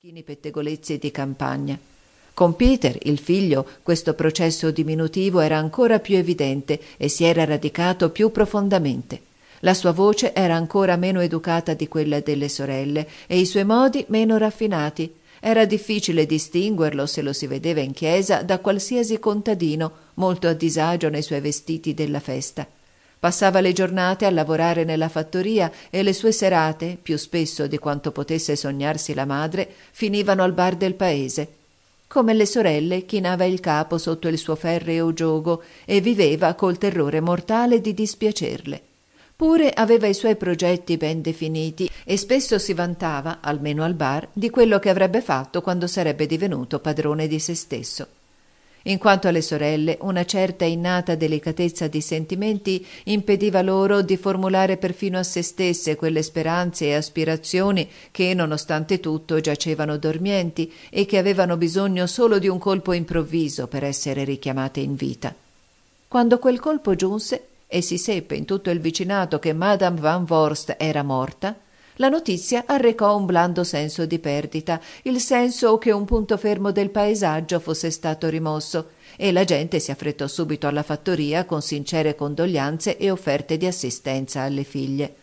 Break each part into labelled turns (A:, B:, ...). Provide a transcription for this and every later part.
A: chini pettegolezzi di campagna. Con Peter, il figlio, questo processo diminutivo era ancora più evidente e si era radicato più profondamente. La sua voce era ancora meno educata di quella delle sorelle e i suoi modi meno raffinati. Era difficile distinguerlo, se lo si vedeva in chiesa, da qualsiasi contadino, molto a disagio nei suoi vestiti della festa. Passava le giornate a lavorare nella fattoria e le sue serate, più spesso di quanto potesse sognarsi la madre, finivano al bar del paese. Come le sorelle, chinava il capo sotto il suo ferreo giogo e viveva col terrore mortale di dispiacerle. Pure aveva i suoi progetti ben definiti e spesso si vantava, almeno al bar, di quello che avrebbe fatto quando sarebbe divenuto padrone di se stesso. In quanto alle sorelle, una certa innata delicatezza di sentimenti impediva loro di formulare perfino a se stesse quelle speranze e aspirazioni che, nonostante tutto, giacevano dormienti e che avevano bisogno solo di un colpo improvviso per essere richiamate in vita. Quando quel colpo giunse e si seppe in tutto il vicinato che Madame Van Vorst era morta, la notizia arrecò un blando senso di perdita, il senso che un punto fermo del paesaggio fosse stato rimosso, e la gente si affrettò subito alla fattoria con sincere condoglianze e offerte di assistenza alle figlie.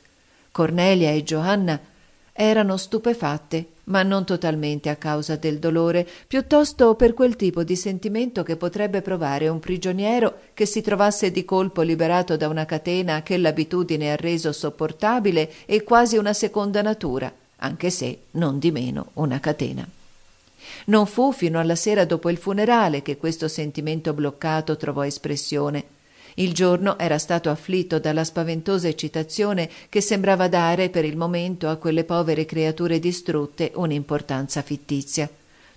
A: Cornelia e Johanna erano stupefatte, ma non totalmente a causa del dolore, piuttosto per quel tipo di sentimento che potrebbe provare un prigioniero che si trovasse di colpo liberato da una catena che l'abitudine ha reso sopportabile e quasi una seconda natura, anche se non di meno una catena. Non fu fino alla sera dopo il funerale che questo sentimento bloccato trovò espressione. Il giorno era stato afflitto dalla spaventosa eccitazione che sembrava dare per il momento a quelle povere creature distrutte un'importanza fittizia.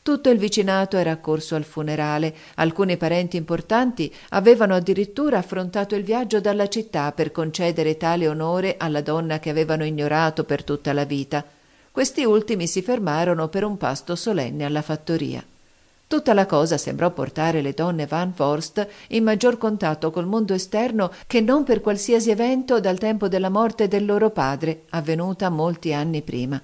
A: Tutto il vicinato era accorso al funerale, alcuni parenti importanti avevano addirittura affrontato il viaggio dalla città per concedere tale onore alla donna che avevano ignorato per tutta la vita. Questi ultimi si fermarono per un pasto solenne alla fattoria. Tutta la cosa sembrò portare le donne Van Vorst in maggior contatto col mondo esterno che non per qualsiasi evento dal tempo della morte del loro padre, avvenuta molti anni prima.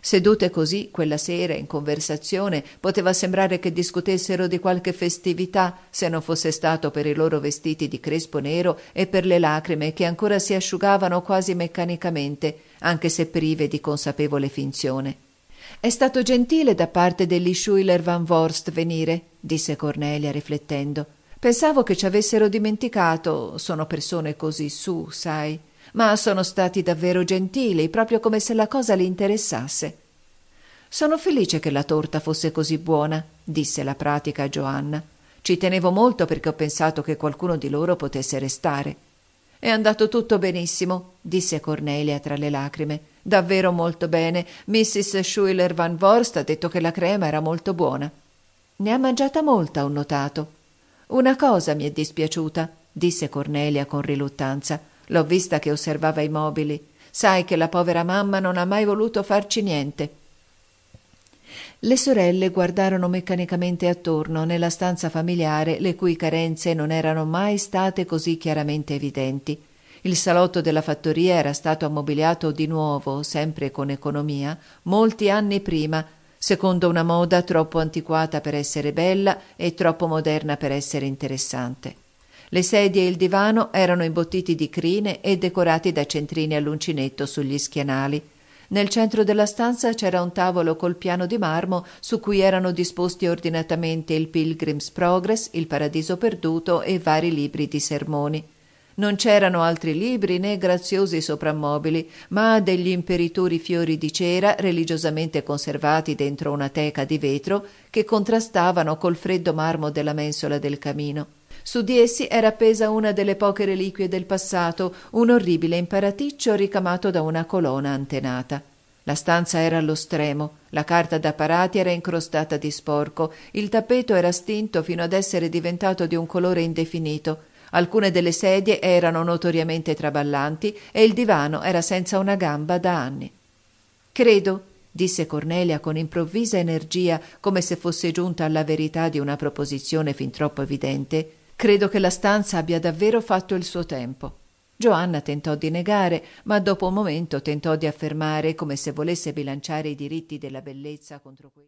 A: Sedute così quella sera in conversazione, poteva sembrare che discutessero di qualche festività, se non fosse stato per i loro vestiti di crespo nero e per le lacrime che ancora si asciugavano quasi meccanicamente, anche se prive di consapevole finzione. È stato gentile da parte degli Schuiller Van Vorst venire, disse Cornelia riflettendo. Pensavo che ci avessero dimenticato, sono persone così su, sai. Ma sono stati davvero gentili, proprio come se la cosa li interessasse. Sono felice che la torta fosse così buona, disse la pratica a Joanna. Ci tenevo molto perché ho pensato che qualcuno di loro potesse restare. È andato tutto benissimo, disse Cornelia tra le lacrime. Davvero molto bene. Mrs. Schuiller Van Vorst ha detto che la crema era molto buona. Ne ha mangiata molta, ho notato. Una cosa mi è dispiaciuta, disse Cornelia con riluttanza. L'ho vista che osservava i mobili. Sai che la povera mamma non ha mai voluto farci niente. Le sorelle guardarono meccanicamente attorno nella stanza familiare le cui carenze non erano mai state così chiaramente evidenti. Il salotto della fattoria era stato ammobiliato di nuovo, sempre con economia, molti anni prima, secondo una moda troppo antiquata per essere bella e troppo moderna per essere interessante. Le sedie e il divano erano imbottiti di crine e decorati da centrini all'uncinetto sugli schienali. Nel centro della stanza c'era un tavolo col piano di marmo su cui erano disposti ordinatamente il Pilgrim's Progress, il Paradiso perduto e vari libri di sermoni. Non c'erano altri libri né graziosi soprammobili, ma degli imperitori fiori di cera religiosamente conservati dentro una teca di vetro che contrastavano col freddo marmo della mensola del camino. Su di essi era appesa una delle poche reliquie del passato, un orribile imparaticcio ricamato da una colonna antenata. La stanza era allo stremo, la carta da parati era incrostata di sporco, il tappeto era stinto fino ad essere diventato di un colore indefinito, alcune delle sedie erano notoriamente traballanti e il divano era senza una gamba da anni. Credo, disse Cornelia con improvvisa energia, come se fosse giunta alla verità di una proposizione fin troppo evidente, credo che la stanza abbia davvero fatto il suo tempo. Joanna tentò di negare, ma dopo un momento tentò di affermare come se volesse bilanciare i diritti della bellezza contro quelli